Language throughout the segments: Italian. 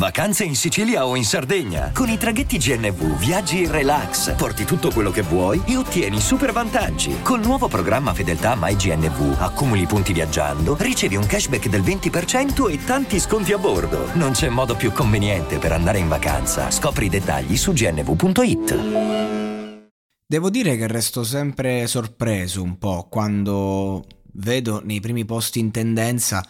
Vacanze in Sicilia o in Sardegna. Con i traghetti GNV viaggi in relax, porti tutto quello che vuoi e ottieni super vantaggi. Col nuovo programma Fedeltà MyGNV accumuli punti viaggiando, ricevi un cashback del 20% e tanti sconti a bordo. Non c'è modo più conveniente per andare in vacanza. Scopri i dettagli su gnv.it. Devo dire che resto sempre sorpreso un po' quando vedo nei primi posti in tendenza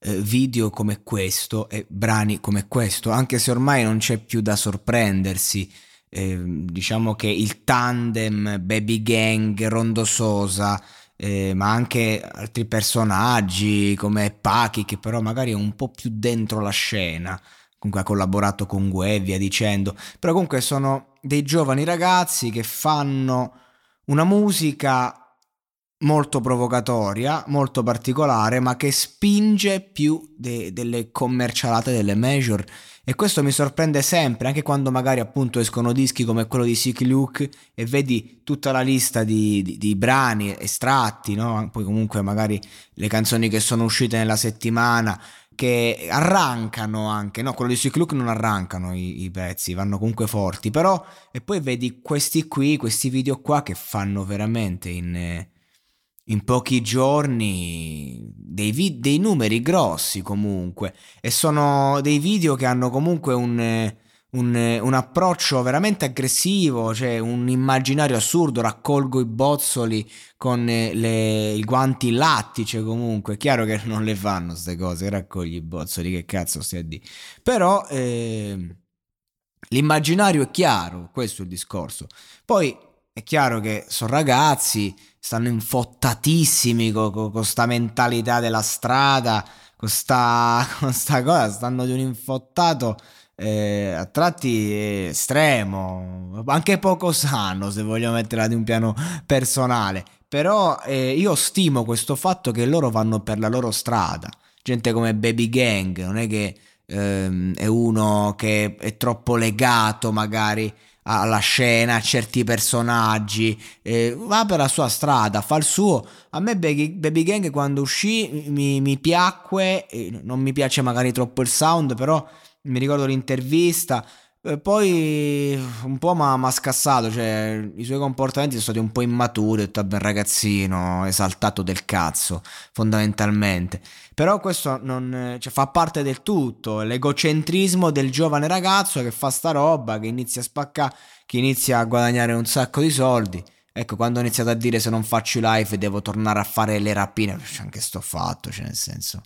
eh, video come questo e brani come questo, anche se ormai non c'è più da sorprendersi. Eh, diciamo che il tandem Baby Gang, Rondo Sosa, eh, ma anche altri personaggi come Pachi, che però magari è un po' più dentro la scena, comunque ha collaborato con Gue via dicendo, però comunque sono dei giovani ragazzi che fanno una musica molto provocatoria, molto particolare, ma che spinge più de- delle commercialate delle major. E questo mi sorprende sempre, anche quando magari appunto escono dischi come quello di Sick Luke e vedi tutta la lista di, di, di brani estratti, no? Poi comunque magari le canzoni che sono uscite nella settimana, che arrancano anche, no? Quello di Sick Luke non arrancano i, i pezzi, vanno comunque forti, però... E poi vedi questi qui, questi video qua che fanno veramente in in pochi giorni dei, vi- dei, numeri grossi comunque e sono dei video che hanno comunque un, un, un, approccio veramente aggressivo, cioè un immaginario assurdo, raccolgo i bozzoli con le, i guanti lattice comunque, chiaro che non le fanno queste cose, raccogli i bozzoli, che cazzo stai a dire, però eh, l'immaginario è chiaro, questo è il discorso, poi è chiaro che sono ragazzi stanno infottatissimi con questa mentalità della strada, con sta cosa, stanno di un infottato eh, a tratti estremo, anche poco sano se vogliamo metterla di un piano personale. Però eh, io stimo questo fatto che loro vanno per la loro strada. Gente come Baby Gang, non è che ehm, è uno che è troppo legato magari alla scena, a certi personaggi, eh, va per la sua strada, fa il suo. A me Baby, Baby Gang quando uscì mi, mi piacque, non mi piace magari troppo il sound, però mi ricordo l'intervista. Poi un po' mi ha scassato, cioè i suoi comportamenti sono stati un po' immaturi, ho detto vabbè ragazzino, esaltato del cazzo, fondamentalmente. Però questo non, cioè, fa parte del tutto, l'egocentrismo del giovane ragazzo che fa sta roba, che inizia a spaccare, che inizia a guadagnare un sacco di soldi. Ecco, quando ho iniziato a dire se non faccio i live devo tornare a fare le rapine, cioè, anche sto fatto, cioè nel senso,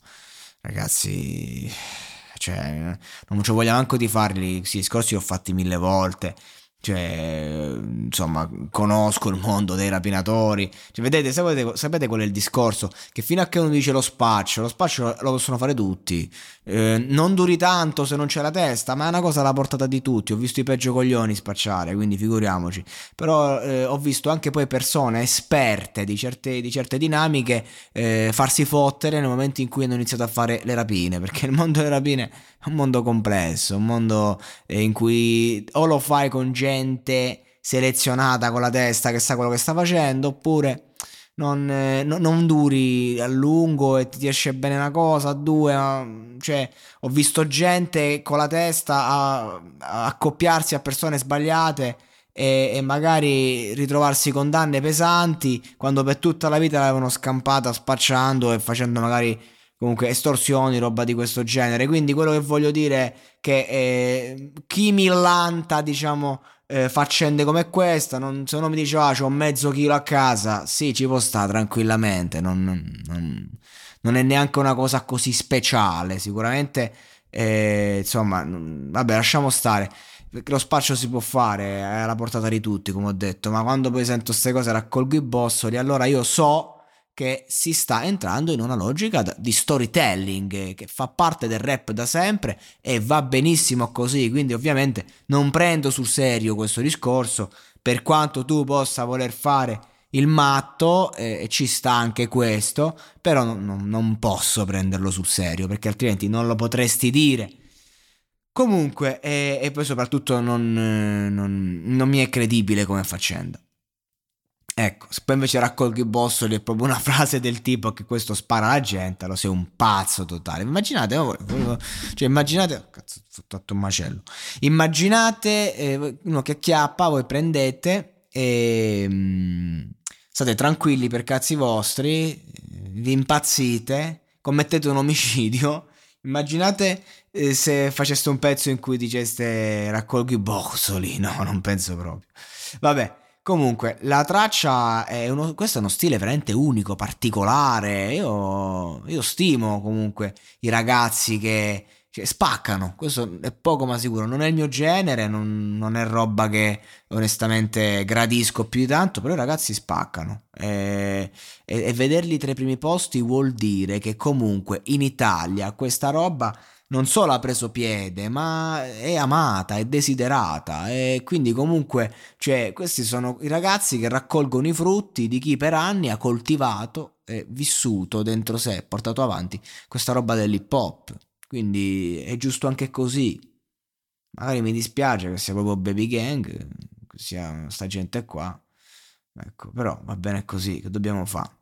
ragazzi, cioè, non ci voglio manco di farli, questi discorsi li ho fatti mille volte. Cioè, insomma, conosco il mondo dei rapinatori. Cioè, vedete, sapete, sapete qual è il discorso? Che fino a che uno dice lo spaccio, lo spaccio lo possono fare tutti. Eh, non duri tanto se non c'è la testa, ma è una cosa alla portata di tutti. Ho visto i peggio coglioni spacciare, quindi figuriamoci. Però eh, ho visto anche poi persone esperte di certe, di certe dinamiche eh, farsi fottere nel momento in cui hanno iniziato a fare le rapine. Perché il mondo delle rapine è un mondo complesso, un mondo eh, in cui o lo fai con gente selezionata con la testa che sa quello che sta facendo, oppure non, eh, no, non, duri a lungo e ti esce bene una cosa, a due, cioè ho visto gente con la testa a, a accoppiarsi a persone sbagliate e, e, magari ritrovarsi con danne pesanti quando per tutta la vita l'avevano scampata spacciando e facendo magari comunque estorsioni, roba di questo genere. Quindi quello che voglio dire è che eh, chi millanta, diciamo, eh, faccende come questa, non, se uno mi dice ah c'ho mezzo chilo a casa, sì ci può stare tranquillamente, non, non, non è neanche una cosa così speciale, sicuramente, eh, insomma, vabbè lasciamo stare. Lo spaccio si può fare, è alla portata di tutti, come ho detto, ma quando poi sento queste cose raccolgo i bossoli, allora io so che si sta entrando in una logica di storytelling che fa parte del rap da sempre e va benissimo così, quindi ovviamente non prendo sul serio questo discorso, per quanto tu possa voler fare il matto, eh, ci sta anche questo, però non, non posso prenderlo sul serio perché altrimenti non lo potresti dire. Comunque, e, e poi soprattutto non, non mi è credibile come faccenda. Ecco, se poi invece raccolgo i bossoli è proprio una frase del tipo che questo spara alla gente, lo sei un pazzo totale. Immaginate, cioè immaginate, oh, cazzo, ho fatto un macello. Immaginate eh, uno che acchiappa, voi prendete e mh, mm, state tranquilli per cazzi vostri, vi impazzite, commettete un omicidio. Immaginate eh, se faceste un pezzo in cui diceste raccolgo i bossoli, no, non penso proprio. Vabbè. Comunque, la traccia è uno, questo è uno stile veramente unico, particolare. Io, io stimo comunque i ragazzi che cioè, spaccano. Questo è poco ma sicuro. Non è il mio genere, non, non, è roba che onestamente gradisco più di tanto. Però i ragazzi spaccano. E, e, e vederli tra i primi posti vuol dire che comunque in Italia questa roba non solo ha preso piede, ma è amata, è desiderata e quindi comunque, cioè, questi sono i ragazzi che raccolgono i frutti di chi per anni ha coltivato e vissuto dentro sé, portato avanti questa roba dell'hip hop. Quindi è giusto anche così. Magari mi dispiace che sia proprio Baby Gang, che sia sta gente qua. Ecco, però va bene così, che dobbiamo fare?